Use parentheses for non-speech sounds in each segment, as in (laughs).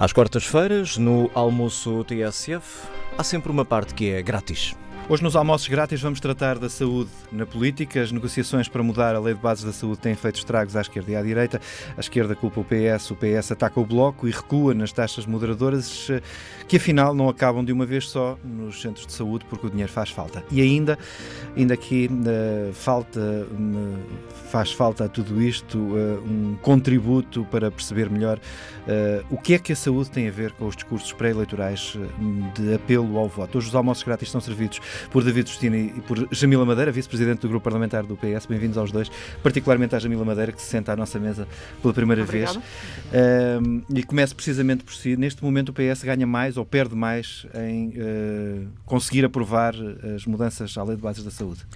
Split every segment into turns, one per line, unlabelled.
Às quartas-feiras, no almoço TSF, há sempre uma parte que é grátis.
Hoje nos almoços grátis vamos tratar da saúde na política. As negociações para mudar a lei de bases da saúde têm feito estragos à esquerda e à direita. A esquerda culpa o PS, o PS ataca o Bloco e recua nas taxas moderadoras que afinal não acabam de uma vez só nos centros de saúde porque o dinheiro faz falta. E ainda, ainda aqui uh, falta, faz falta a tudo isto uh, um contributo para perceber melhor o que é que a saúde tem a ver com os discursos pré-eleitorais de apelo ao voto. Hoje os almoços grátis são servidos por David Justino e por Jamila Madeira, vice-presidente do grupo parlamentar do PS. Bem-vindos aos dois, particularmente à Jamila Madeira, que se senta à nossa mesa pela primeira Obrigada. vez. Um, e começo precisamente por si. Neste momento o PS ganha mais ou perde mais em uh, conseguir aprovar as mudanças à lei de bases da saúde?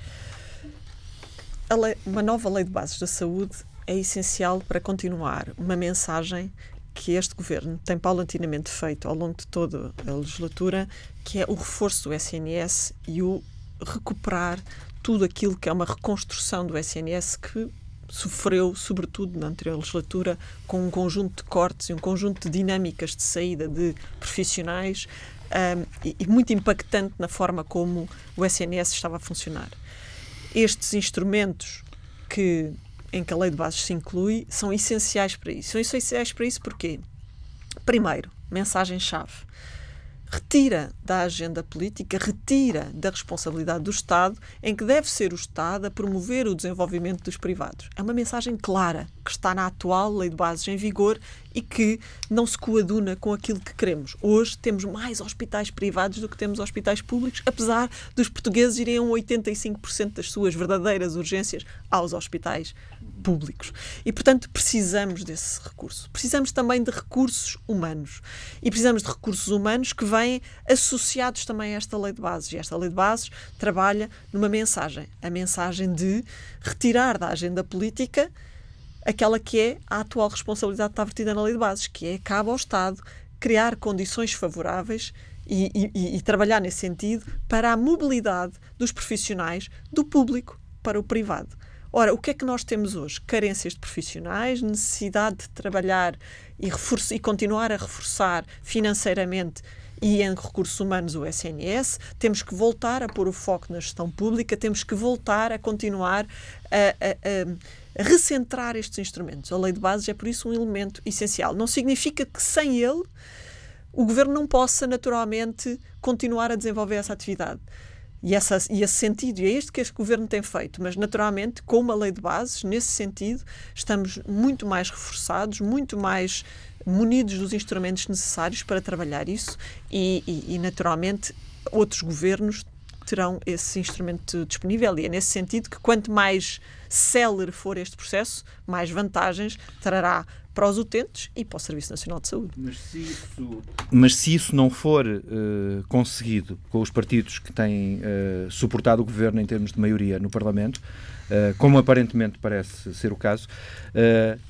Lei, uma nova lei de bases da saúde é essencial para continuar uma mensagem que este governo tem paulatinamente feito ao longo de toda a legislatura, que é o reforço do SNS e o recuperar tudo aquilo que é uma reconstrução do SNS que sofreu, sobretudo na anterior legislatura, com um conjunto de cortes e um conjunto de dinâmicas de saída de profissionais um, e, e muito impactante na forma como o SNS estava a funcionar. Estes instrumentos que em que a lei de bases se inclui são essenciais para isso. São essenciais para isso porque, primeiro, mensagem-chave retira da agenda política, retira da responsabilidade do Estado, em que deve ser o Estado a promover o desenvolvimento dos privados. É uma mensagem clara que está na atual lei de bases em vigor e que não se coaduna com aquilo que queremos. Hoje temos mais hospitais privados do que temos hospitais públicos, apesar dos portugueses irem a 85% das suas verdadeiras urgências aos hospitais públicos. E, portanto, precisamos desse recurso. Precisamos também de recursos humanos. E precisamos de recursos humanos que vêm associados também a esta lei de bases. E esta lei de bases trabalha numa mensagem: a mensagem de retirar da agenda política aquela que é a atual responsabilidade que está vertida na lei de bases, que é cabe ao Estado criar condições favoráveis e, e, e, trabalhar nesse sentido para a mobilidade dos profissionais do público para o privado. Ora, o que é que nós temos hoje? Carências de profissionais, necessidade de trabalhar e, e continuar a reforçar financeiramente e em recursos humanos o SNS, temos que voltar a pôr o foco na gestão pública, temos que voltar a continuar a, a, a, recentrar estes instrumentos. A lei de bases é, por isso, um elemento essencial. Não significa que sem ele o governo não possa, naturalmente, continuar a desenvolver essa atividade. E, essa, e esse sentido, e é este que este governo tem feito, mas naturalmente, com uma lei de bases, nesse sentido, estamos muito mais reforçados, muito mais munidos dos instrumentos necessários para trabalhar isso. E, e, e naturalmente, outros governos terão esse instrumento disponível. E é nesse sentido que quanto mais célere for este processo, mais vantagens trará para os utentes e para o Serviço Nacional de Saúde.
Mas se isso, mas se isso não for uh, conseguido com os partidos que têm uh, suportado o governo em termos de maioria no Parlamento, uh, como aparentemente parece ser o caso,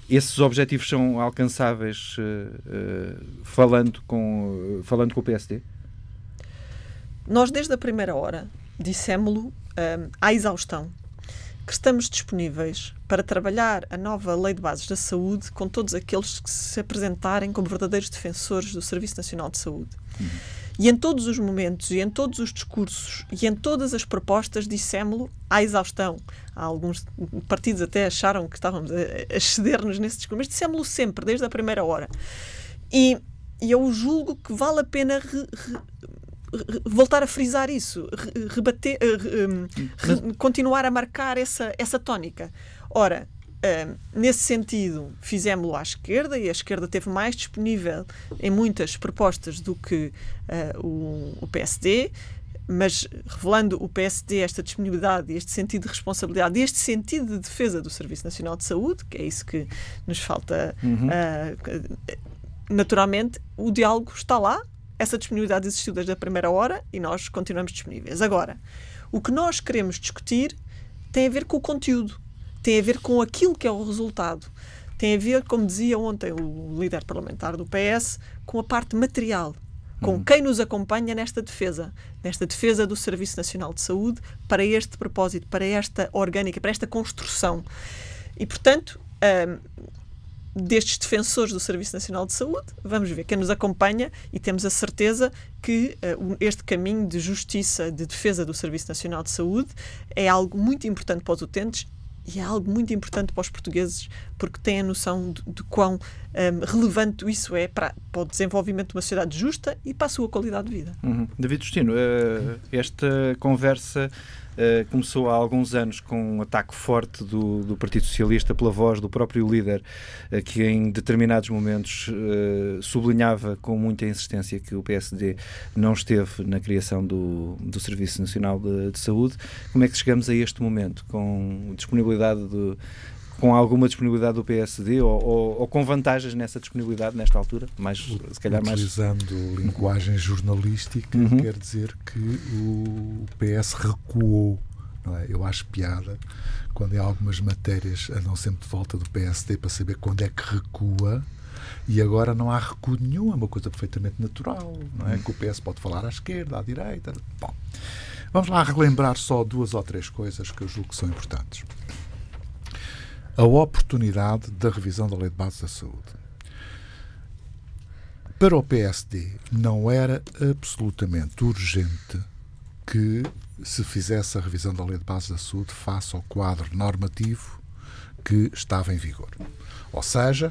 esses objetivos são alcançáveis falando, com, falando com o PSD?
Nós, desde a primeira hora, dissemos-lo à exaustão que estamos disponíveis para trabalhar a nova Lei de Bases da Saúde com todos aqueles que se apresentarem como verdadeiros defensores do Serviço Nacional de Saúde. Uhum. E em todos os momentos, e em todos os discursos, e em todas as propostas, dissemos-lo à exaustão. Há alguns partidos até acharam que estávamos a, exceder-nos nesse discurso, mas dissemos-lo sempre, desde a primeira hora. E, e eu julgo que vale a pena re, re, voltar a frisar isso, rebater, eh, re, continuar a marcar essa, essa tónica. Ora, Uh, nesse sentido, fizemos-lo à esquerda e a esquerda teve mais disponível em muitas propostas do que o, o, PSD, mas revelando o PSD esta disponibilidade, este sentido de responsabilidade, este sentido de defesa do Serviço Nacional de Saúde, que é isso que nos falta. Uhum. Uh, naturalmente, o diálogo está lá, essa disponibilidade existiu desde a primeira hora e nós continuamos disponíveis. Agora, o que nós queremos discutir tem a ver com o conteúdo, tem a ver com aquilo que é o resultado, tem a ver, como dizia ontem o líder parlamentar do PS, com a parte material, com uhum. quem nos acompanha nesta defesa, nesta defesa do Serviço Nacional de Saúde para este propósito, para esta orgânica, para esta construção. E, portanto, hum, destes defensores do Serviço Nacional de Saúde, vamos ver quem nos acompanha e temos a certeza que uh, este caminho de justiça, de defesa do Serviço Nacional de Saúde é algo muito importante para os utentes e é algo muito importante para os portugueses porque têm a noção de, de quão um, relevante isso é para, para, o desenvolvimento de uma sociedade justa e para a sua qualidade de vida.
Uhum. David Justino, uh, esta conversa Uh, começou há alguns anos com um ataque forte do, do Partido Socialista pela voz do próprio líder, uh, que em determinados momentos uh, sublinhava com muita insistência que o PSD não esteve na criação do, do Serviço Nacional de, de Saúde. Como é que chegamos a este momento? Com disponibilidade do, com alguma disponibilidade do PSD ou, ou, ou, com vantagens nessa disponibilidade nesta altura? Mais, se calhar
Utilizando
mais...
linguagem jornalística, uhum. quer dizer que o PS recuou. Não é? Eu acho piada quando em algumas matérias andam sempre de volta do PSD para saber quando é que recua e agora não há recuo nenhum, é uma coisa perfeitamente natural, não é? Que o PS pode falar à esquerda, à direita. Bom, vamos lá relembrar só duas ou três coisas que eu julgo que são importantes a oportunidade da revisão da Lei de Base da Saúde. Para o PSD, não era absolutamente urgente que se fizesse a revisão da Lei de Base da Saúde face ao quadro normativo que estava em vigor. Ou seja,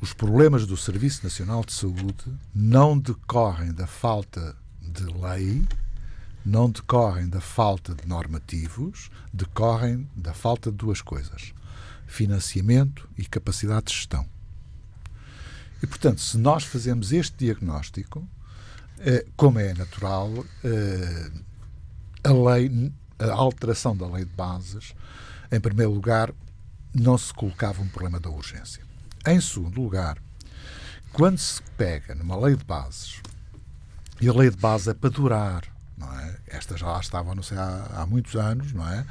os problemas do Serviço Nacional de Saúde não decorrem da falta de lei, não decorrem da falta de normativos, decorrem da falta de duas coisas: financiamento e capacidade de gestão. E, portanto, se nós fazemos este diagnóstico, eh, como é natural, eh, a lei, a alteração da lei de bases, em primeiro lugar, não se colocava um problema da urgência. Em segundo lugar, quando se pega numa lei de bases, e a lei de base é para durar, não é? Esta já lá estava, não sei, há, há muitos anos, não é?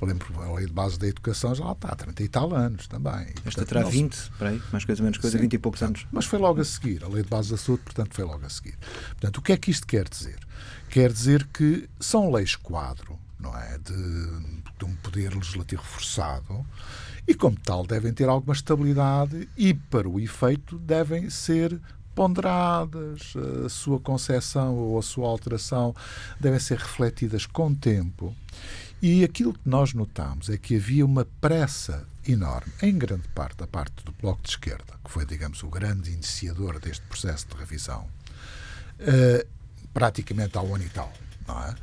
Eu lembro a lei de base da educação já lá está, há 30 e tal anos também.
Esta portanto, terá 20, se... mais coisa menos coisa, Sim, 20 e poucos anos.
Mas foi logo a seguir, a lei de base da saúde, portanto, foi logo a seguir. Portanto, o que é que isto quer dizer? Quer dizer que são leis quadro, não é? De, de um poder legislativo reforçado e, como tal, devem ter alguma estabilidade e, para o efeito, devem ser ponderadas, a sua concepção ou a sua alteração devem ser refletidas com tempo. E aquilo que nós notamos é que havia uma pressa enorme, em grande parte da parte do Bloco de Esquerda, que foi, digamos, o grande iniciador deste processo de revisão, uh, praticamente ao ano e tal, não é?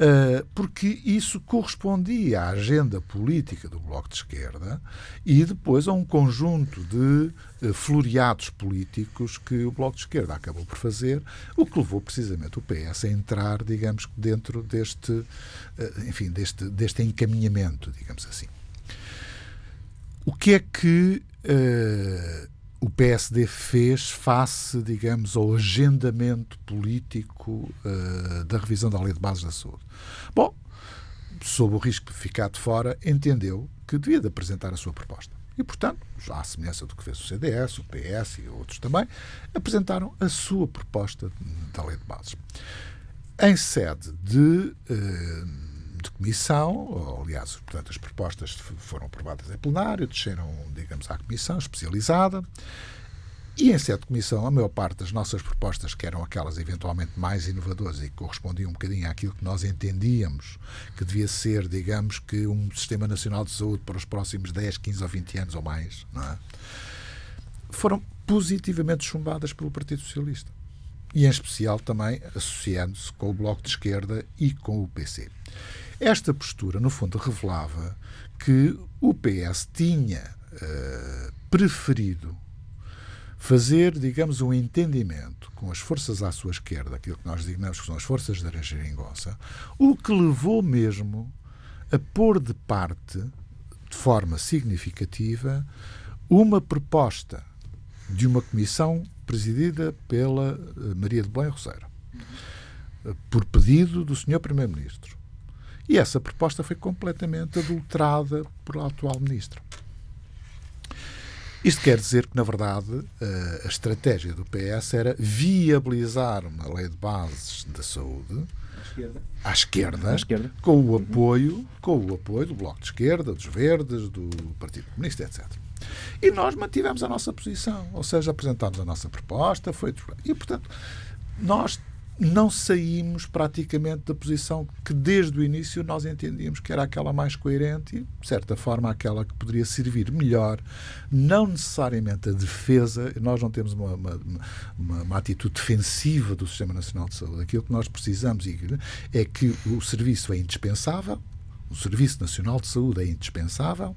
Eh, porque isso correspondia à agenda política do Bloco de Esquerda e depois a um conjunto de eh, floreados políticos que o Bloco de Esquerda acabou por fazer, o que levou precisamente o PS a entrar, digamos, dentro deste, eh, enfim, deste, deste encaminhamento, digamos assim. O que é que uh, o PSD fez face, digamos, ao agendamento político uh, da revisão da Lei de Bases da Saúde? Bom, sob o risco de ficar de fora, entendeu que devia de apresentar a sua proposta. E, portanto, já à semelhança do que fez o CDS, o PS e outros também, apresentaram a sua proposta da Lei de Bases. Em sede de. Uh, de comissão, aliás, portanto, as propostas foram aprovadas em plenário, desceram, digamos, à comissão especializada. E em sede de comissão, a maior parte das nossas propostas, que eram aquelas eventualmente mais inovadoras e que correspondiam um bocadinho àquilo que nós entendíamos que devia ser, digamos, que um Sistema Nacional de Saúde para os próximos 10, 15 ou 20 anos ou mais, é? foram positivamente chumbadas pelo Partido Socialista. E, em especial, também associando-se com o Bloco de Esquerda e com o PC. Esta postura, no fundo, revelava que o PS tinha uh, preferido fazer, digamos, um entendimento com as forças à sua esquerda, aquilo que nós designamos que são as forças da geringonça, o que levou mesmo a pôr de parte, de forma significativa, uma proposta de uma comissão presidida pela eh, Maria de Belém Roseiro, por pedido do Sr. Primeiro-Ministro, e essa proposta foi completamente adulterada pelo atual ministro. Isto quer dizer que, na verdade, a estratégia do PS era viabilizar uma lei de bases da saúde à esquerda, à esquerda, com o apoio, com o apoio do Bloco de Esquerda, dos Verdes, do Partido Comunista, etc. E nós mantivemos a nossa posição, ou seja, apresentámos a nossa proposta, foi e portanto nós não saímos praticamente da posição que desde o início nós entendíamos que era aquela mais coerente e, de certa forma, aquela que poderia servir melhor, não necessariamente a defesa, nós não temos uma, uma, uma, uma atitude defensiva do Sistema Nacional de Saúde. Aquilo que nós precisamos é que o serviço é indispensável, o Serviço Nacional de Saúde é indispensável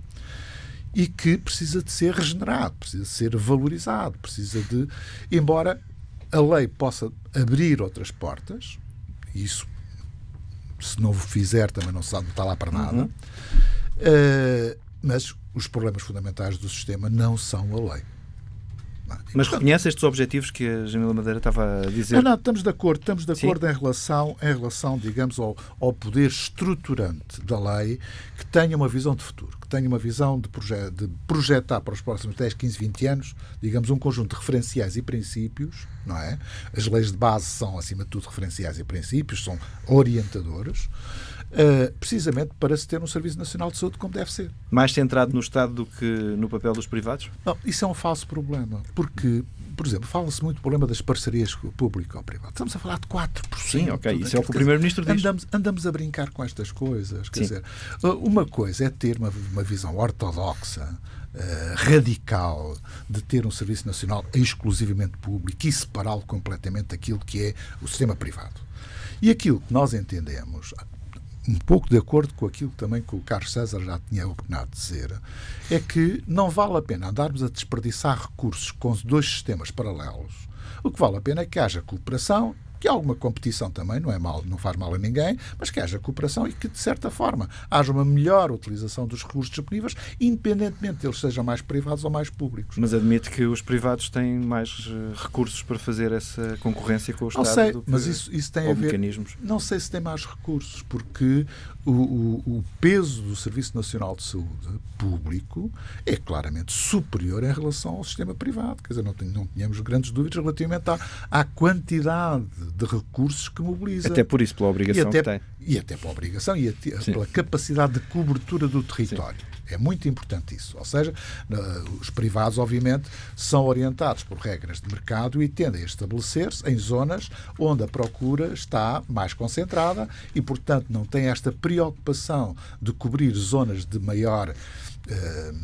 e que precisa de ser regenerado, precisa de ser valorizado, precisa de. Embora a lei possa abrir outras portas, isso, se não o fizer, também não, sabe, não está lá para nada, uhum. uh, mas os problemas fundamentais do sistema não são a lei.
Mas reconhece estes objetivos que a Jamila Madeira estava a dizer?
Não, não, estamos de acordo, estamos de acordo em relação, em relação, digamos, ao, ao poder estruturante da lei que tenha uma visão de futuro, que tenha uma visão de, proje de projetar para os próximos 10, 15, 20 anos, digamos, um conjunto de referenciais e princípios, não é? As leis de base são, acima de tudo, referenciais e princípios, são orientadoras. Uh, precisamente para se ter um Serviço Nacional de Saúde como deve ser.
Mais centrado no Estado do que no papel dos privados?
Não, isso é um falso problema, porque, por exemplo, fala-se muito do problema das parcerias público-privado. Estamos a falar de 4%.
Sim, ok, isso é o que o Primeiro-Ministro diz.
Andamos, andamos a brincar com estas coisas. Quer Sim. dizer, uma coisa é ter uma, uma visão ortodoxa, Uh, radical de ter um serviço nacional exclusivamente público e separá-lo completamente daquilo que é o sistema privado. E aquilo que nós entendemos, um pouco de acordo com aquilo também que o Carlos César já tinha opinado dizer, é que não vale a pena andarmos a desperdiçar recursos com dois sistemas paralelos. O que vale a pena é que haja cooperação que alguma competição também não é mal, não faz mal a ninguém, mas que haja cooperação e que, de certa forma, haja uma melhor utilização dos recursos disponíveis, independentemente de eles sejam mais privados ou mais públicos.
Mas admite que os privados têm mais eh, recursos para fazer essa concorrência com o Estado?
Não sei, mas isso, isso tem a ver.
Mecanismos.
Não sei se tem mais recursos, porque o, o, o, peso do Serviço Nacional de Saúde público é claramente superior em relação ao sistema privado. Quer dizer, não, não tínhamos grandes dúvidas relativamente à, à quantidade de recursos que mobiliza.
Até por isso, pela obrigação
até,
que tem.
E até pela obrigação e até, pela capacidade de cobertura do território. Sim. É muito importante isso. Ou seja, os privados, obviamente, são orientados por regras de mercado e tendem a estabelecer-se em zonas onde a procura está mais concentrada e, portanto, não têm esta preocupação de cobrir zonas de maior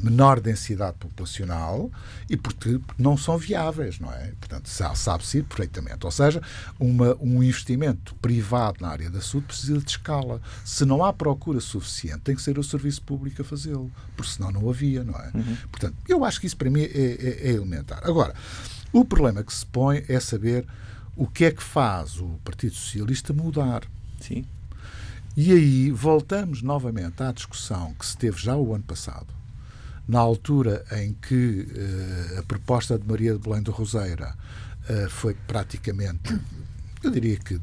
menor densidade populacional e porque não são viáveis, não é? Portanto, sabe-se perfeitamente. Ou seja, uma, um investimento privado na área da saúde precisa de escala. Se não há procura suficiente, tem que ser o serviço público a fazê-lo, porque senão não havia, não é? Uhum. Portanto, eu acho que isso para mim é, é, é elementar. Agora, o problema que se põe é saber o que é que faz o Partido Socialista mudar.
Sim.
E aí voltamos novamente à discussão que se teve já o ano passado, na altura em que uh, a proposta de Maria de Belém do Roseira uh, foi praticamente, eu diria que,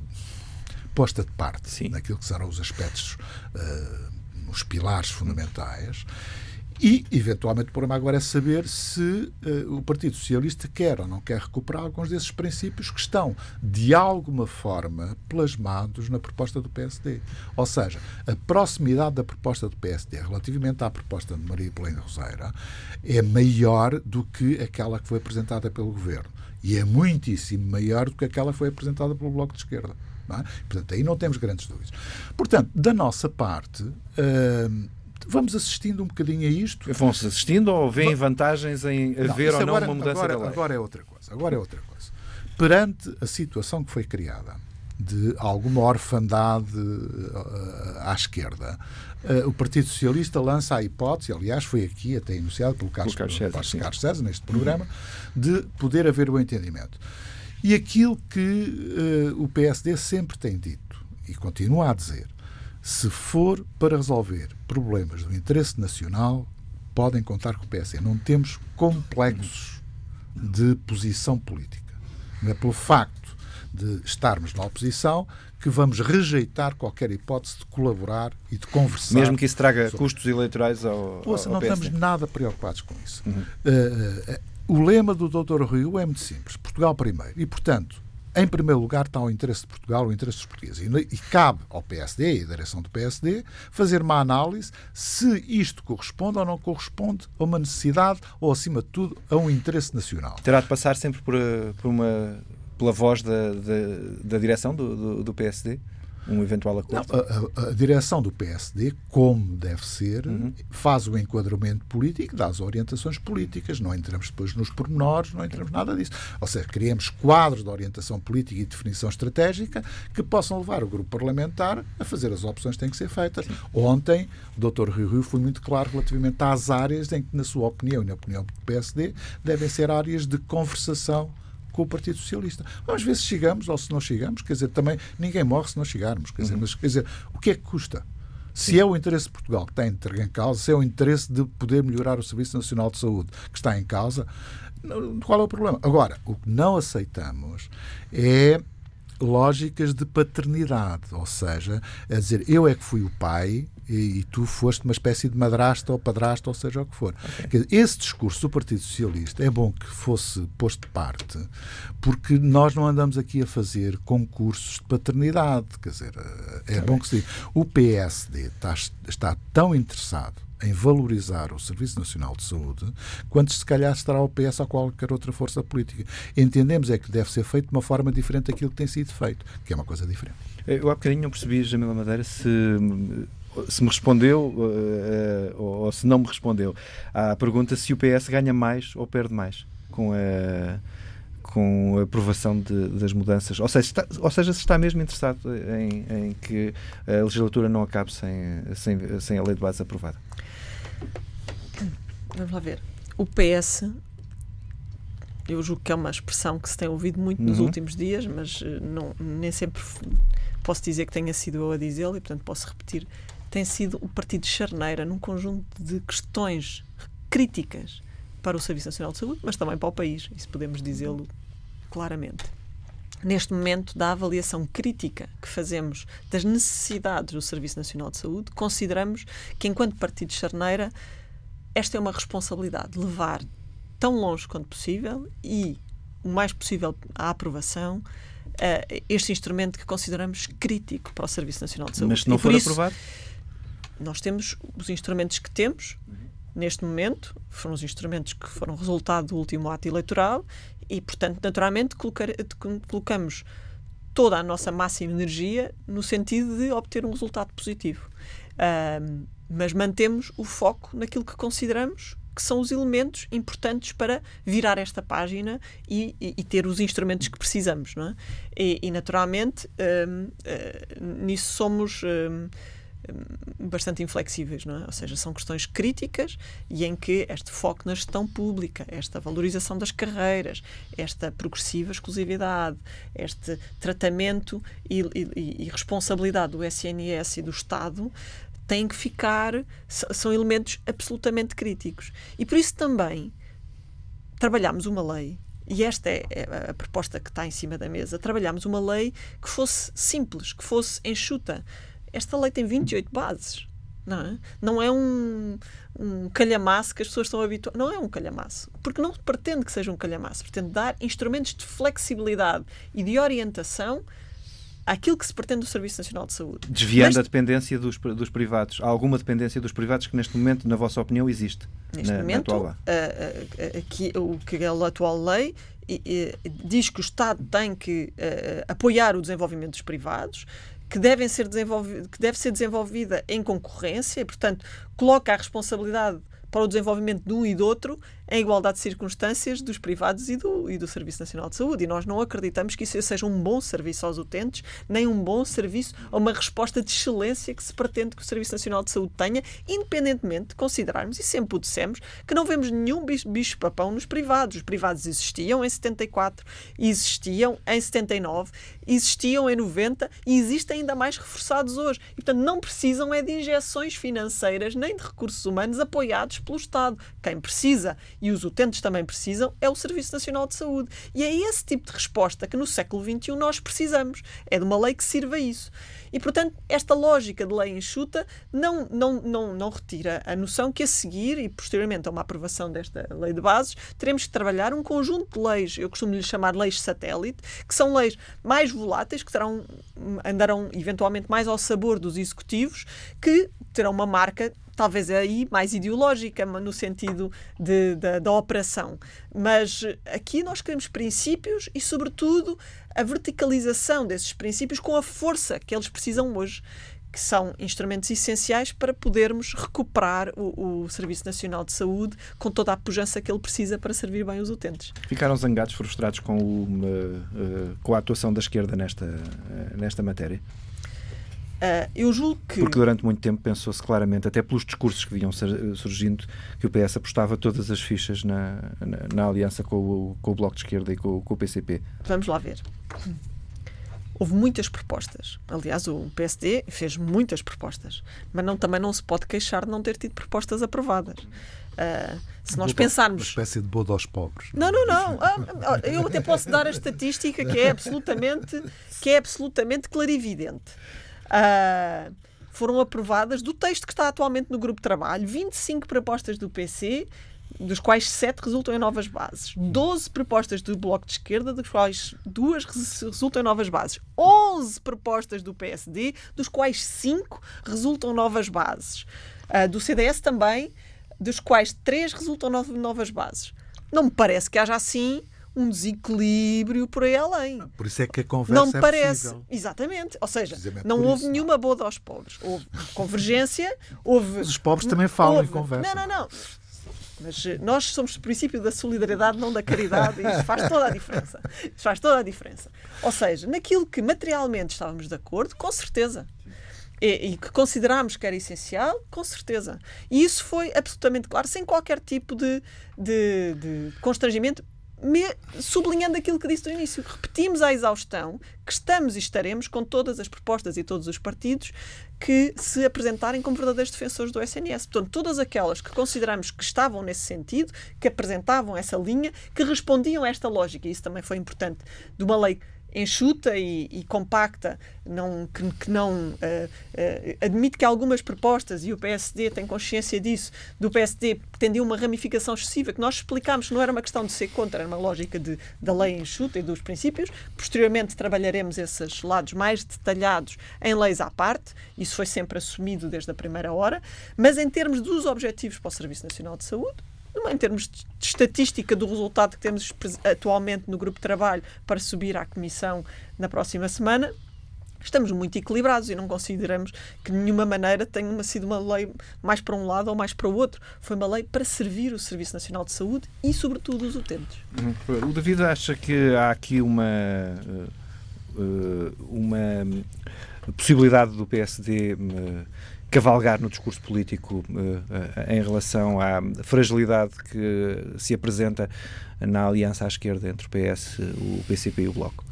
posta de parte Sim. naquilo que serão os aspectos, uh, os pilares fundamentais. E, eventualmente, o problema agora é saber se uh, o Partido Socialista quer ou não quer recuperar alguns desses princípios que estão, de alguma forma, plasmados na proposta do PSD. Ou seja, a proximidade da proposta do PSD relativamente à proposta de Maria Belém Roseira é maior do que aquela que foi apresentada pelo Governo. E é muitíssimo maior do que aquela que foi apresentada pelo Bloco de Esquerda. É? Portanto, aí não temos grandes dúvidas. Portanto, da nossa parte. Uh, vamos assistindo um bocadinho a isto.
Vão-se assistindo ou veem vantagens em haver não, ou não uma mudança
agora,
da lei?
Agora é outra coisa. Agora é outra coisa. Perante a situação que foi criada de alguma orfandade uh, à esquerda, uh, o Partido Socialista lança a hipótese, aliás, foi aqui até enunciado pelo Carlos, Carlos, César, Carlos César, neste programa, uhum. de poder haver o entendimento. E aquilo que uh, o PSD sempre tem dito e continua a dizer, se for para resolver problemas do interesse nacional, podem contar com o PS. Não temos complexos de posição política. Não é pelo facto de estarmos na oposição que vamos rejeitar qualquer hipótese de colaborar e de conversar.
Mesmo que isso traga sobre... custos eleitorais ao,
Ouça,
ao
não estamos nada preocupados com isso. Uhum. Uh, uh, o lema do Dr. Rio é muito simples: Portugal primeiro. E, portanto, em primeiro lugar está o interesse de Portugal, o interesse dos portugueses. E, e cabe ao PSD e à direção do PSD fazer uma análise se isto corresponde ou não corresponde a uma necessidade ou, acima de tudo, a um interesse nacional.
Terá de passar sempre por, eh, por uma, pela voz da, da, da direção do, do, do PSD? Um eventual acordo?
Não, a, a, direção do PSD, como deve ser, uhum. faz o enquadramento político, dá as orientações políticas, não entramos depois nos pormenores, não entramos nada disso. Ou seja, criamos quadros de orientação política e definição estratégica que possam levar o grupo parlamentar a fazer as opções que têm que ser feitas. Sim. Ontem, o Dr. Rio Rio foi muito claro relativamente às áreas em que, na sua opinião e na opinião do PSD, devem ser áreas de conversação com o Partido Socialista. Vamos ver se chegamos ou se não chegamos. Quer dizer, também ninguém morre se não chegarmos. Quer dizer, uhum. mas, quer dizer o que é que custa? Se Sim. é o interesse de Portugal que está em causa, se é o interesse de poder melhorar o Serviço Nacional de Saúde que está em causa, qual é o problema? Agora, o que não aceitamos é lógicas de paternidade, ou seja, a dizer eu é que fui o pai e, e, tu foste uma espécie de madrasta ou padrasta, ou seja o que for. Okay. Esse discurso do Partido Socialista é bom que fosse posto de parte, porque nós não andamos aqui a fazer concursos de paternidade. Quer dizer, é bom que se diga. O PSD está, está tão interessado em valorizar o Serviço Nacional de Saúde, quanto se calhar estará o PS ou qualquer outra força política. Entendemos é que deve ser feito de uma forma diferente daquilo que tem sido feito, que é uma coisa diferente.
Eu há bocadinho não percebi, Jamila Madeira, se se me respondeu uh, ou, se não me respondeu à pergunta se o PS ganha mais ou perde mais com a, com a aprovação de, das mudanças. Ou seja, está, ou seja, se está mesmo interessado em, em, que a legislatura não acabe sem, sem, sem a lei de base aprovada.
Vamos lá ver. O PS eu julgo que é uma expressão que se tem ouvido muito nos uhum. últimos dias, mas eh, não, nem sempre posso dizer que tenha sido eu a dizê-lo e, portanto, posso repetir tem sido o partido charneira num conjunto de questões críticas para o Serviço Nacional de Saúde, mas também para o país, isso podemos dizê-lo claramente. Neste momento, da avaliação crítica que fazemos das necessidades do Serviço Nacional de Saúde, consideramos que, enquanto partido charneira, esta é uma responsabilidade, levar tão longe quanto possível e o mais possível à aprovação uh, este instrumento que consideramos crítico para o Serviço Nacional de Saúde.
Mas se não for isso, aprovado?
Nós temos os instrumentos que temos neste momento, foram os instrumentos que foram resultado do último ato eleitoral e, portanto, naturalmente, colocar, colocamos toda a nossa máxima energia no sentido de obter um resultado positivo. Uh, mas mantemos o foco naquilo que consideramos que são os elementos importantes para virar esta página e, e, e ter os instrumentos que precisamos. Não é? e, e naturalmente, uh, nisso somos Hum, bastante inflexíveis, não é? Ou seja, são questões críticas e em que este foco na gestão pública, esta valorização das carreiras, esta progressiva exclusividade, este tratamento e, e, e responsabilidade do SNS e do Estado têm que ficar, são elementos absolutamente críticos. E por isso também trabalhamos uma lei e esta é, é a proposta que está em cima da mesa. Trabalhamos uma lei que fosse simples, que fosse enxuta, esta lei tem 28 bases. Não é? Não é um, um calhamaço que as pessoas estão habituadas. Não é um calhamaço. Porque não pretende que seja um calhamaço. Pretende dar instrumentos de flexibilidade e de orientação àquilo que se pretende do Serviço Nacional de Saúde.
Desviando Mas, a dependência dos, dos privados. Há alguma dependência dos privados que neste momento, na vossa opinião, existe?
Neste
na,
momento,
na atual
lei? aqui, o que é a atual lei diz que o Estado tem que uh, apoiar o desenvolvimento dos privados, que, devem ser que deve ser desenvolvida em concorrência e, portanto, coloca a responsabilidade para o desenvolvimento de um e do outro em igualdade de circunstâncias dos privados e do, e do Serviço Nacional de Saúde. E nós não acreditamos que isso seja um bom serviço aos utentes, nem um bom serviço ou uma resposta de excelência que se pretende que o Serviço Nacional de Saúde tenha, independentemente de considerarmos, e sempre o dissemos, que não vemos nenhum bicho-papão nos privados. Os privados existiam em 74, existiam em 79, existiam em 90 e existem ainda mais reforçados hoje. E, portanto, não precisam é de injeções financeiras nem de recursos humanos apoiados pelo Estado. Quem precisa, e os utentes também precisam, é o Serviço Nacional de Saúde. E é esse tipo de resposta que no século XXI nós precisamos. É de uma lei que sirva a isso. E, portanto, esta lógica de lei enxuta não, não, não, não retira a noção que a seguir, e posteriormente a uma aprovação desta lei de bases, teremos que trabalhar um conjunto de leis, eu costumo lhe chamar leis satélite, que são leis mais voláteis, que terão, andarão eventualmente mais ao sabor dos executivos, que terão uma marca talvez aí mais ideológica, no sentido de, de, da operação. Mas aqui nós queremos princípios e, sobretudo, a verticalização desses princípios com a força que eles precisam hoje que são instrumentos essenciais para podermos recuperar o, o, Serviço Nacional de Saúde com toda a pujança que ele precisa para servir bem os utentes.
Ficaram zangados, frustrados com, o, uh, com a atuação da esquerda nesta, nesta matéria?
Uh, eu julgo que.
Porque durante muito tempo pensou-se claramente, até pelos discursos que vinham surgindo, que o PS apostava todas as fichas na, na, na aliança com o, com o Bloco de Esquerda e com, com o PCP.
Vamos lá ver. Houve muitas propostas. Aliás, o PSD fez muitas propostas. Mas não, também não se pode queixar de não ter tido propostas aprovadas. Uh, se nós pensarmos.
Uma espécie de bodo aos pobres.
Não, não, não. Ah, eu até posso dar a estatística que é absolutamente, que é absolutamente clarividente. Uh, foram aprovadas do texto que está atualmente no grupo de trabalho 25 propostas do PC, dos quais 7 resultam em novas bases. 12 propostas do Bloco de Esquerda, dos quais 2 resultam em novas bases. 11 propostas do PSD, dos quais 5 resultam novas bases. Uh, do CDS também, dos quais 3 resultam novas bases. Não me parece que haja assim um desequilíbrio por aí além.
Por isso é que a conversa
não me
é
parece.
Possível.
Exatamente. Ou seja, não houve isso, nenhuma boda aos pobres. Houve convergência, houve.
Mas os pobres também falam houve... em conversa.
Não, não, não. Mas eh, nós somos do princípio da solidariedade, não da caridade, e isso faz toda a diferença. Isso faz toda a diferença. Ou seja, naquilo que materialmente estávamos de acordo, com certeza. E, e, que considerámos que era essencial, com certeza. E isso foi absolutamente claro, sem qualquer tipo de, de, de constrangimento, me, sublinhando aquilo que disse no início, repetimos à exaustão que estamos e estaremos com todas as propostas e todos os partidos que se apresentarem como verdadeiros defensores do SNS. Portanto, todas aquelas que consideramos que estavam nesse sentido, que apresentavam essa linha, que respondiam a esta lógica, e isso também foi importante, de uma lei enxuta e, e compacta, não, que, que não uh, uh, admite que algumas propostas, e o PSD tem consciência disso, do PSD pretendiam uma ramificação excessiva, que nós explicámos que não era uma questão de ser contra, era uma lógica de, da lei enxuta e dos princípios. Posteriormente trabalharemos esses lados mais detalhados em leis à parte, isso foi sempre assumido desde a primeira hora, mas em termos dos objetivos para o Serviço Nacional de Saúde, em termos de estatística do resultado que temos atualmente no grupo de trabalho para subir à Comissão na próxima semana, estamos muito equilibrados e não consideramos que de nenhuma maneira tenha sido uma lei mais para um lado ou mais para o outro. Foi uma lei para servir o Serviço Nacional de Saúde e, sobretudo, os utentes.
O David acha que há aqui uma, eh, eh, uma possibilidade do PSD eh, cavalgar no discurso político uh, em relação à fragilidade que se apresenta na aliança à esquerda entre o PS, o PCP e o Bloco.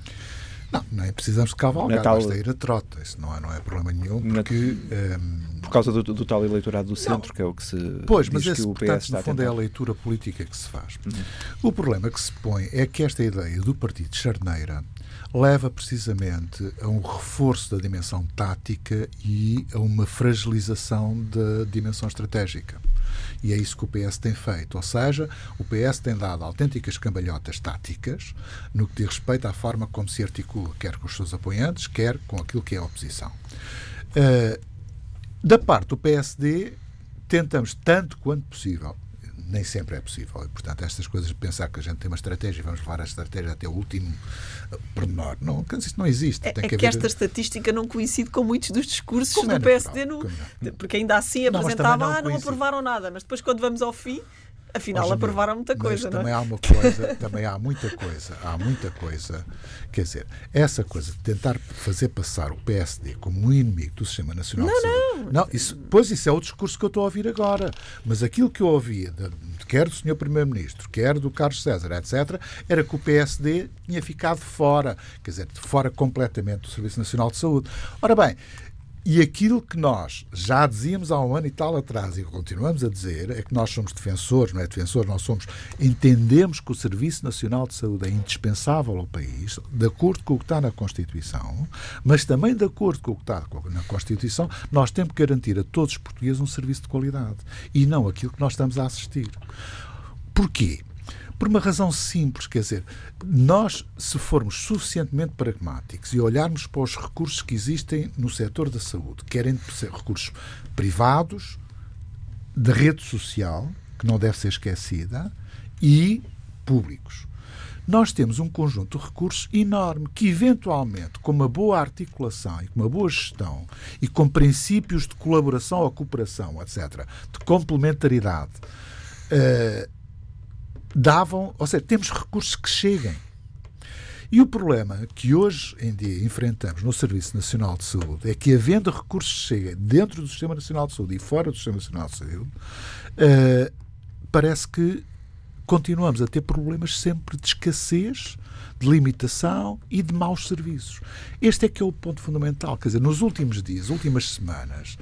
Não, nem precisamos de cavalgar, Natal... basta ir a trota, isso não é, não é problema nenhum, porque...
Um... Ehm, Por causa do, do, tal eleitorado do centro, não. que é o que se
Pois,
mas
esse, portanto, no fundo é a leitura política que se faz. Uhum. O problema que se põe é que esta ideia do partido de Charneira leva precisamente a um reforço da dimensão tática e a uma fragilização da dimensão estratégica. E é isso que o PS tem feito. Ou seja, o PS tem dado autênticas cambalhotas táticas no que diz respeito à forma como se articula, quer com os seus apoiantes, quer com aquilo que é a oposição. Uh, da parte do PSD, tentamos, tanto quanto possível, nem sempre é possível. E, portanto, estas coisas de pensar que a gente tem uma estratégia e vamos levar a estratégia até o último eh, pormenor, não, isso não existe.
É, tem é que, que haver... esta estatística não coincide com muitos dos discursos Como do é PSD, no... porque ainda assim apresentavam, não, ah, não aprovaram nada, mas depois quando vamos ao fim Afinal, Hoje aprovaram muita coisa,
mas também
é?
há uma coisa, também há muita coisa, há muita coisa. Quer dizer, essa coisa de tentar fazer passar o PSD como um inimigo do Sistema Nacional
não,
de Saúde.
Não,
não isso, pois isso é o discurso que eu estou a ouvir agora. Mas aquilo que eu ouvia, de, quer do Sr. Primeiro-Ministro, quer do Carlos César, etc., era que o PSD tinha ficado fora, quer dizer, fora completamente do Serviço Nacional de Saúde. Ora bem, e aquilo que nós já dizíamos há um ano e tal atrás e continuamos a dizer é que nós somos defensores, não é defensor, nós somos, entendemos que o Serviço Nacional de Saúde é indispensável ao país, de acordo com o que está na Constituição, mas também de acordo com o que está na Constituição, nós temos que garantir a todos os portugueses um serviço de qualidade e não aquilo que nós estamos a assistir. Porquê? Por uma razão simples, quer dizer, nós, se formos suficientemente pragmáticos e olharmos para os recursos que existem no setor da saúde, querem ser recursos privados, de rede social, que não deve ser esquecida, e públicos. Nós temos um conjunto de recursos enorme que, eventualmente, com uma boa articulação e com uma boa gestão e com princípios de colaboração ou cooperação, etc., de complementaridade, uh, davam, ou seja, temos recursos que cheguem. E o problema que hoje em dia enfrentamos no Serviço Nacional de Saúde é que, havendo recursos que cheguem dentro do Sistema Nacional de Saúde e fora do Sistema Nacional de Saúde, uh, parece que continuamos a ter problemas sempre de escassez de limitação e de maus serviços. Este é que é o ponto fundamental. Quer dizer, nos últimos dias, últimas semanas,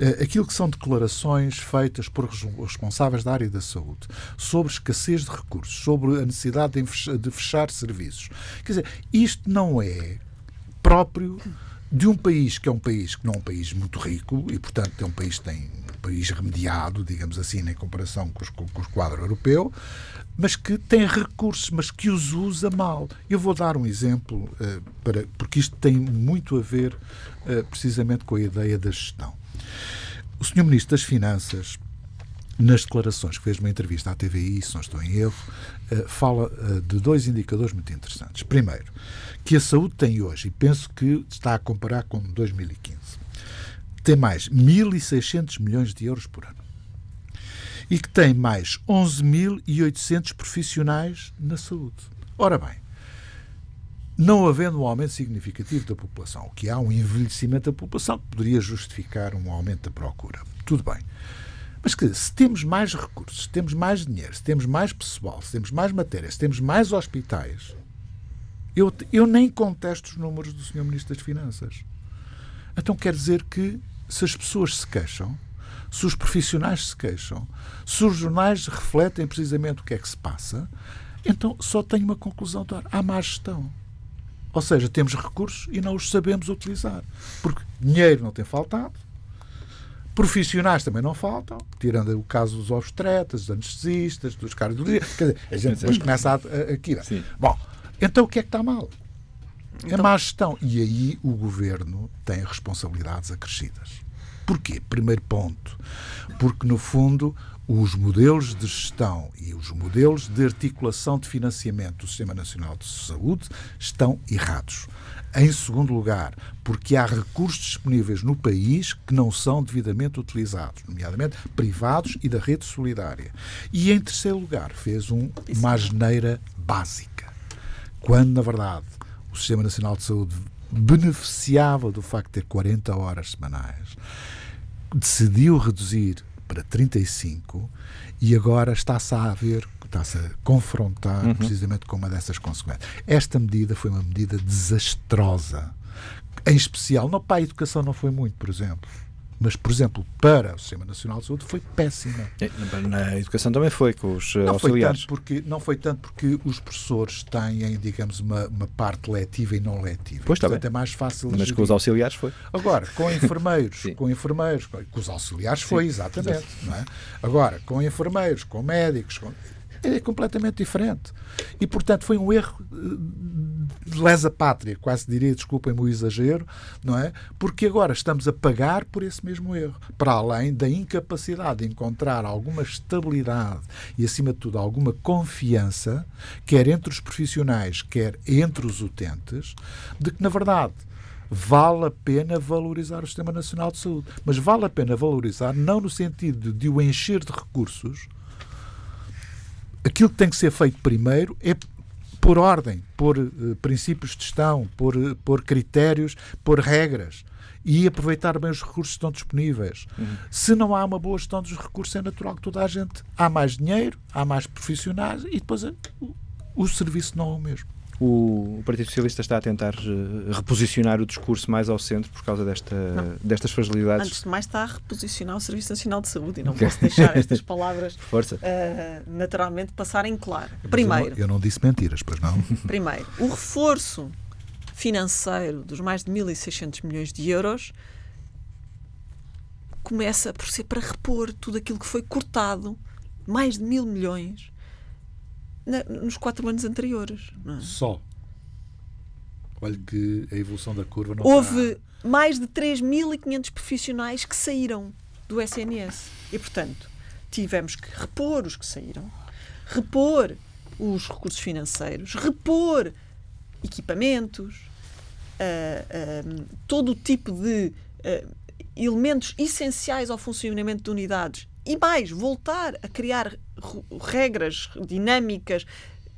eh, aquilo que são declarações feitas por responsáveis da área da saúde sobre escassez de recursos, sobre a necessidade de fechar serviços. Quer dizer, isto não é próprio de um país que é um país que não é um país muito rico e, portanto, é um país que tem país remediado, digamos assim, em comparação com, os, com, com o quadro europeu, mas que tem recursos, mas que os usa mal. Eu vou dar um exemplo, uh, para, porque isto tem muito a ver uh, precisamente com a ideia da gestão. O Sr. Ministro das Finanças, nas declarações que fez uma entrevista à TVI, se não estou em erro, uh, fala de dois indicadores muito interessantes. Primeiro, que a saúde tem hoje, e penso que está a comparar com 2015, tem mais 1.600 milhões de euros por ano e que tem mais 11.800 profissionais na saúde. Ora bem, não havendo um aumento significativo da população, o que há um envelhecimento da população que poderia justificar um aumento da procura. Tudo bem. Mas que se temos mais recursos, se temos mais dinheiro, se temos mais pessoal, se temos mais matéria, se temos mais hospitais, eu, eu nem contesto os números do Sr. Ministro das Finanças. Então quer dizer que se as pessoas se queixam, se os profissionais se queixam, se os jornais refletem precisamente o que é que se passa, então só tenho uma conclusão de dar. Há má gestão. Ou seja, temos recursos e não os sabemos utilizar. Porque dinheiro não tem faltado, profissionais também não faltam, tirando o caso dos obstetras, dos anestesistas, dos cardiologistas. Quer dizer, a gente depois começa a, a, aqui. Sim. Bom, então o que é que está mal? É então... má gestão. E aí o governo tem responsabilidades acrescidas. Porquê? Primeiro ponto. Porque, no fundo, os modelos de gestão e os modelos de articulação de financiamento do Sistema Nacional de Saúde estão errados. Em segundo lugar, porque há recursos disponíveis no país que não são devidamente utilizados, nomeadamente privados e da rede solidária. E em terceiro lugar, fez um, uma geneira básica, quando, na verdade, o Sistema Nacional de Saúde beneficiava do facto de ter 40 horas semanais decidiu reduzir para 35 e agora está-se a ver, está-se a confrontar uhum. precisamente com uma dessas consequências. Esta medida foi uma medida desastrosa. Em especial, não, para a educação não foi muito, por exemplo mas, por exemplo, para o Sistema Nacional de Saúde foi péssima.
É, na educação também foi, com os
não
auxiliares.
Foi tanto porque, não foi tanto porque os professores têm, digamos, uma, uma parte letiva e não letiva.
Pois
Portanto,
está
é mais fácil.
Mas com os auxiliares foi.
Agora, com (laughs) enfermeiros, com enfermeiros, com os auxiliares foi, Sim. exatamente. Não é? Agora, com enfermeiros, com médicos, com é completamente diferente. E, portanto, foi um erro eh, de lesa pátria, quase diria, desculpem-me o exagero, não é? Porque agora estamos a pagar por esse mesmo erro, para além da incapacidade de encontrar alguma estabilidade e, acima de tudo, alguma confiança, quer entre os profissionais, quer entre os utentes, de que, na verdade, vale a pena valorizar o Sistema Nacional de Saúde. Mas vale a pena valorizar não no sentido de o encher de recursos, aquilo que tem que ser feito primeiro é por ordem, por uh, princípios de gestão, por, uh, por critérios, por regras e aproveitar bem os recursos que estão disponíveis. Uhum. Se não há uma boa gestão dos recursos, é natural que toda a gente há mais dinheiro, há mais profissionais e depois uh, o, o serviço não é o mesmo.
O Partido Socialista está a tentar uh, reposicionar o discurso mais ao centro por causa desta, destas fragilidades?
Antes de mais, está a reposicionar o Serviço Nacional de Saúde e não posso deixar estas (laughs) palavras
Força.
Uh, naturalmente passarem claro. Primeiro,
eu não, eu não disse mentiras, pois não? (laughs)
Primeiro, o reforço financeiro dos mais de 1.600 milhões de euros começa por ser para repor tudo aquilo que foi cortado, mais de mil milhões, na, nos quatro anos anteriores. É?
Só. Olha que a evolução da curva não
Houve está... mais de 3.500 profissionais que saíram do SNS. E, portanto, tivemos que repor os que saíram, repor os recursos financeiros, repor equipamentos, uh, uh, todo o tipo de uh, elementos essenciais ao funcionamento de unidades e mais, voltar a criar regras dinâmicas,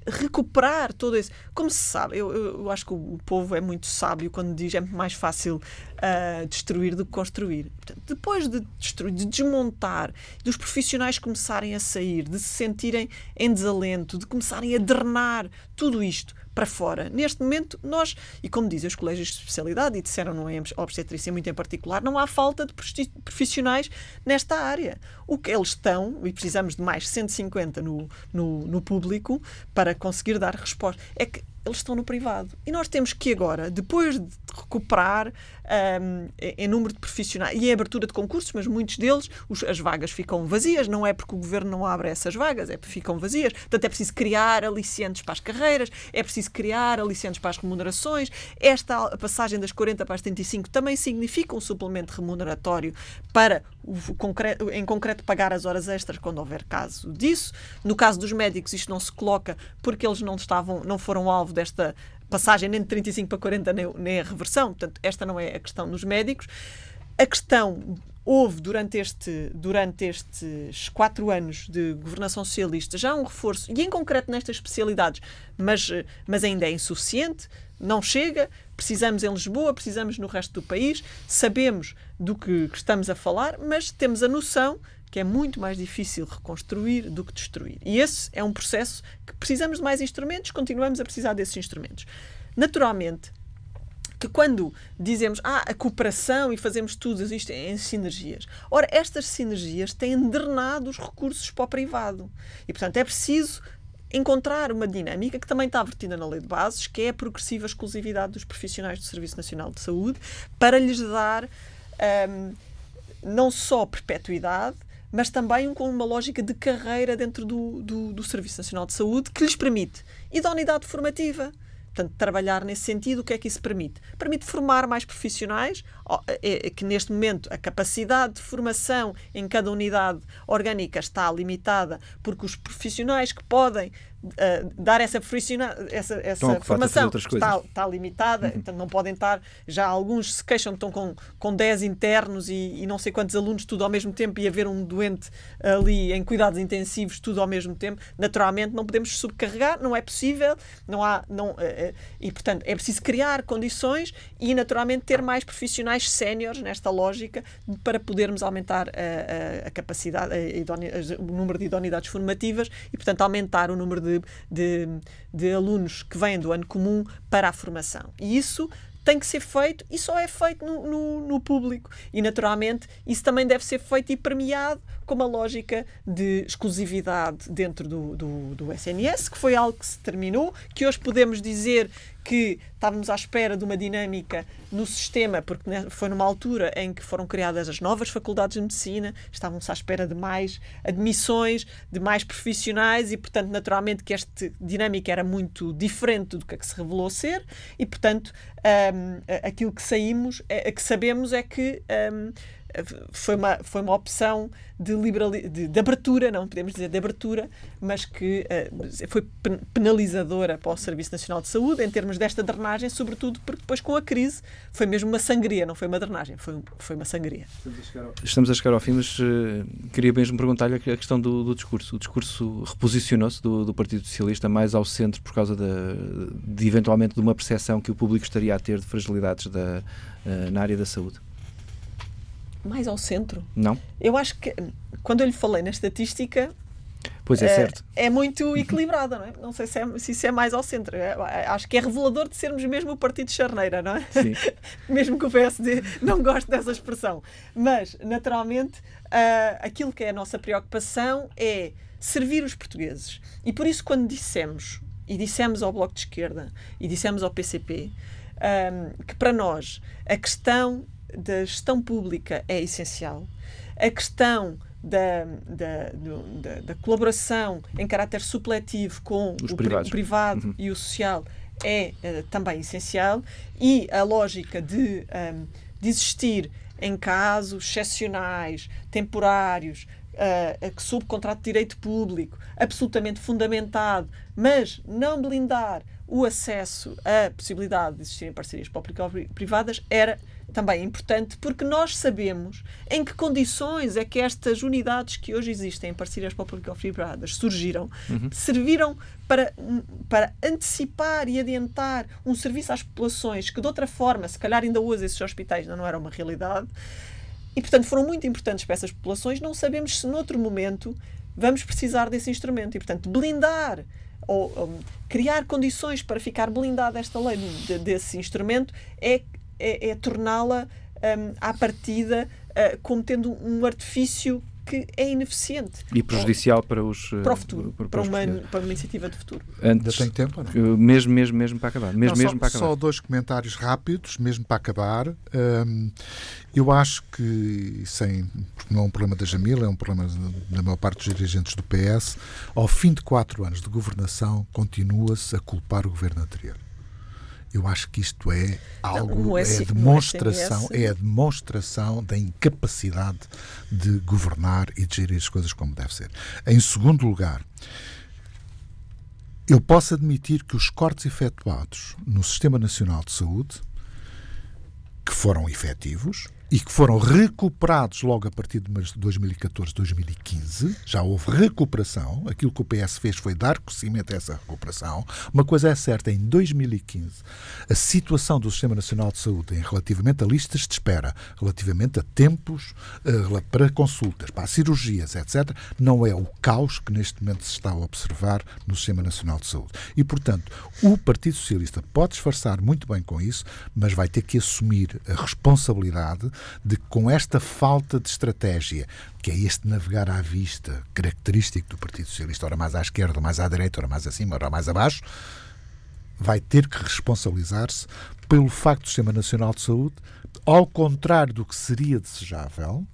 recuperar todo isso. Como se sabe, eu, eu, acho que o povo é muito sábio quando diz é muito mais fácil uh, destruir do que construir. Portanto, depois de destruir, de desmontar, dos profissionais começarem a sair, de se sentirem em desalento, de começarem a drenar tudo isto para fora. Neste momento, nós, e como dizem os colégios de especialidade, e disseram no obstetrícia muito em particular, não há falta de profissionais nesta área. O que eles estão, e precisamos de mais 150 no, no, no público para conseguir dar resposta, é que eles estão no privado. E nós temos que agora, depois de recuperar um, em número de profissionais e em abertura de concursos, mas muitos deles, os, as vagas ficam vazias, não é porque o governo não abre essas vagas, é porque ficam vazias. Portanto, é preciso criar alicientes para as carreiras, é preciso criar alicientes para as remunerações. Esta passagem das 40 para as 35 também significa um suplemento remuneratório para, concreto, em concreto, pagar as horas extras quando houver caso disso. No caso dos médicos, isto não se coloca porque eles não estavam, não foram alvo desta passagem nem de 35 para 40 nem, nem a reversão. Portanto, esta não é a questão dos médicos. A questão houve durante, este, durante estes quatro anos de governação socialista já um reforço, e em concreto nestas especialidades, mas, mas ainda é insuficiente, não chega. Precisamos em Lisboa, precisamos no resto do país, sabemos do que, que estamos a falar, mas temos a noção que é muito mais difícil reconstruir do que destruir. E esse é um processo que precisamos de mais instrumentos, continuamos a precisar desses instrumentos. Naturalmente, que quando dizemos ah, a cooperação e fazemos tudo isto em sinergias. Ora, estas sinergias têm drenado os recursos para o privado. E, portanto, é preciso encontrar uma dinâmica que também está vertida na lei de bases, que é a progressiva exclusividade dos profissionais do Serviço Nacional de Saúde, para lhes dar um, não só perpetuidade, mas também com uma lógica de carreira dentro do, do, do Serviço Nacional de Saúde que lhes permite idoneidade formativa. Portanto, trabalhar nesse sentido, o que é que isso permite? Permite formar mais profissionais, é, é que neste momento a capacidade de formação em cada unidade orgânica está limitada, porque os profissionais que podem Uh, dar essa, essa, essa formação está, está, limitada, uhum. então não podem estar. Já alguns se queixam que estão com, com 10 internos e, e, não sei quantos alunos, tudo ao mesmo tempo, e haver um doente ali em cuidados intensivos, tudo ao mesmo tempo. Naturalmente, não podemos subcarregar, não é possível, não há. Não, uh, uh, e portanto, é preciso criar condições e, naturalmente, ter mais profissionais séniores nesta lógica para podermos aumentar a, a, a capacidade, a o número de idoneidades formativas e, portanto, aumentar o número de de, de, de alunos que vêm do ano comum para a formação. E isso tem que ser feito e só é feito no, no, no, público. E, naturalmente, isso também deve ser feito e premiado com uma lógica de exclusividade dentro do, do, do SNS, que foi algo que se terminou, que hoje podemos dizer que estávamos à espera de uma dinâmica no sistema, porque foi numa altura em que foram criadas as novas faculdades de medicina, estávamos à espera de mais admissões, de mais profissionais e, portanto, naturalmente que esta dinâmica era muito diferente do que, a que se revelou ser e, portanto, um, aquilo que saímos, é, que sabemos é que um, foi uma, foi uma opção de, liberali de, de, abertura, não podemos dizer de abertura, mas que uh, foi penalizadora para o Serviço Nacional de Saúde em termos desta drenagem, sobretudo porque depois com a crise foi mesmo uma sangria, não foi uma drenagem, foi, foi uma sangria.
Estamos a chegar ao fim, mas uh, queria mesmo perguntar-lhe a questão do, do, discurso. O discurso reposicionou-se do, do, Partido Socialista mais ao centro por causa de, de, eventualmente de uma percepção que o público estaria a ter de fragilidades da, uh, na área da saúde
mais ao centro.
Não?
Eu acho que quando eu lhe falei na estatística,
Pois é, certo.
É muito equilibrada, não é? Não sei se, é, se isso é mais ao centro. É, acho que é revelador de sermos mesmo o partido charneira, não é?
Sim. (laughs)
mesmo que o PSD não goste dessa expressão. Mas, naturalmente, uh, aquilo que é a nossa preocupação é servir os portugueses. E por isso, quando dissemos, e dissemos ao Bloco de Esquerda, e dissemos ao PCP, um, que para nós a questão da gestão pública é essencial, a questão da, da, da, da, colaboração em caráter supletivo com
Os
o,
privados.
privado uhum. e o social é uh, também essencial e a lógica de, um, de existir em casos excepcionais, temporários, uh, que sob contrato de direito público, absolutamente fundamentado, mas não blindar o acesso à possibilidade de existirem parcerias público-privadas era também importante porque nós sabemos em que condições é que estas unidades que hoje existem em parcerias público-privadas surgiram, uhum. serviram para, para antecipar e adiantar um serviço às populações que de outra forma, se calhar ainda hoje esses hospitais ainda não eram uma realidade. E portanto foram muito importantes para essas populações, não sabemos se noutro momento vamos precisar desse instrumento. E portanto blindar ou, criar condições para ficar blindada esta lei de, desse instrumento é é, é torná-la um, à partida uh, como tendo um artifício que é ineficiente.
E prejudicial para os...
Para o futuro, para, para, para, uma, para uma iniciativa de futuro.
Antes, Ainda tem tempo,
não? Mesmo, mesmo, mesmo para acabar. Mesmo, não, mesmo
só,
para acabar.
Só dois comentários rápidos, mesmo para acabar. Um, eu acho que, sem, porque não é um problema da Jamila, é um problema da maior parte dos dirigentes do PS, ao fim de quatro anos de governação, continua-se a culpar o governo anterior. Eu acho que isto é algo, não, é, é demonstração, é a demonstração da incapacidade de governar e de gerir as coisas como deve ser. Em segundo lugar, eu posso admitir que os cortes efetuados no Sistema Nacional de Saúde, que foram efetivos, e que foram recuperados logo a partir de 2014, 2015. Já houve recuperação. Aquilo que o PS fez foi dar conhecimento a essa recuperação. Uma coisa é certa, em 2015, a situação do Sistema Nacional de Saúde em relativamente a listas de espera, relativamente a tempos uh, para consultas, para cirurgias, etc., não é o caos que neste momento se está a observar no Sistema Nacional de Saúde. E, portanto, o Partido Socialista pode disfarçar muito bem com isso, mas vai ter que assumir a responsabilidade de que com esta falta de estratégia, que é este navegar à vista, característico do Partido Socialista, ora mais à esquerda, ora mais à direita, ora mais acima, ora mais abaixo, vai ter que responsabilizar-se pelo facto do Sistema Nacional de Saúde, ao contrário do que seria desejável,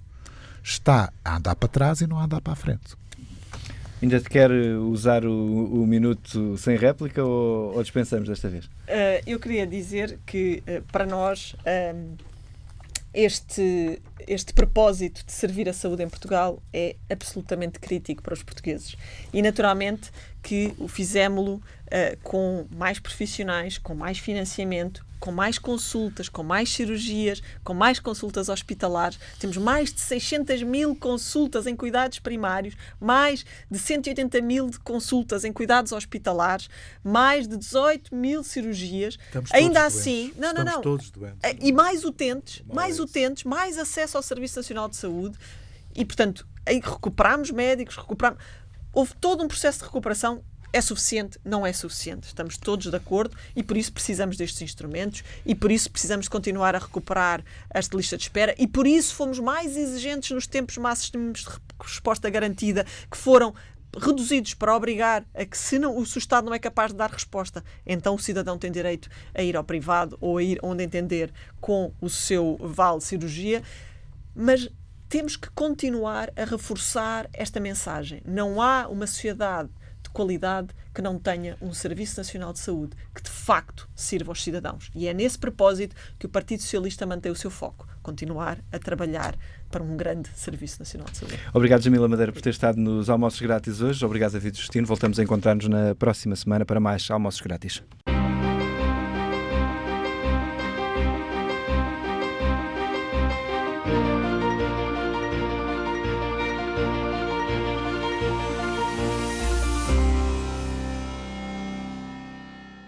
está a andar para trás e não a andar para a frente.
Ainda te quer usar o, o minuto sem réplica ou, ou dispensamos desta vez?
Uh, eu queria dizer que, uh, para nós, uh, este, este propósito de servir a saúde em Portugal é absolutamente crítico para os portugueses. E, naturalmente, que o fizemos-lo uh, com mais profissionais, com mais financiamento, com mais consultas, com mais cirurgias, com mais consultas hospitalares. Temos mais de 600 mil consultas em cuidados primários, mais de 180 mil de consultas em cuidados hospitalares, mais de 18 mil cirurgias.
Estamos
Ainda
doentes.
assim, não,
Estamos
não, não.
Todos doentes.
Eh, e mais utentes, mais,
mais
utentes, mais acesso ao Serviço Nacional de Saúde. E, portanto, aí recuperamos médicos, recuperamos. Houve todo um processo de recuperação é suficiente? Não é suficiente. Estamos todos de acordo e por isso precisamos destes instrumentos e por isso precisamos continuar a recuperar esta lista de espera e por isso fomos mais exigentes nos tempos máximos de resposta garantida que foram reduzidos para obrigar a que se, não, se o Estado não é capaz de dar resposta, então o cidadão tem direito a ir ao privado ou a ir onde entender com o seu vale cirurgia, mas temos que continuar a reforçar esta mensagem. Não há uma sociedade de qualidade que não tenha um Serviço Nacional de Saúde que de facto sirva aos cidadãos. E é nesse propósito que o Partido Socialista mantém o seu foco, continuar a trabalhar para um grande Serviço Nacional de Saúde.
Obrigado, Jamila Madeira, por ter estado nos Almoços Grátis hoje. Obrigado, David Justino. Voltamos a encontrar-nos na próxima semana para mais Almoços Grátis.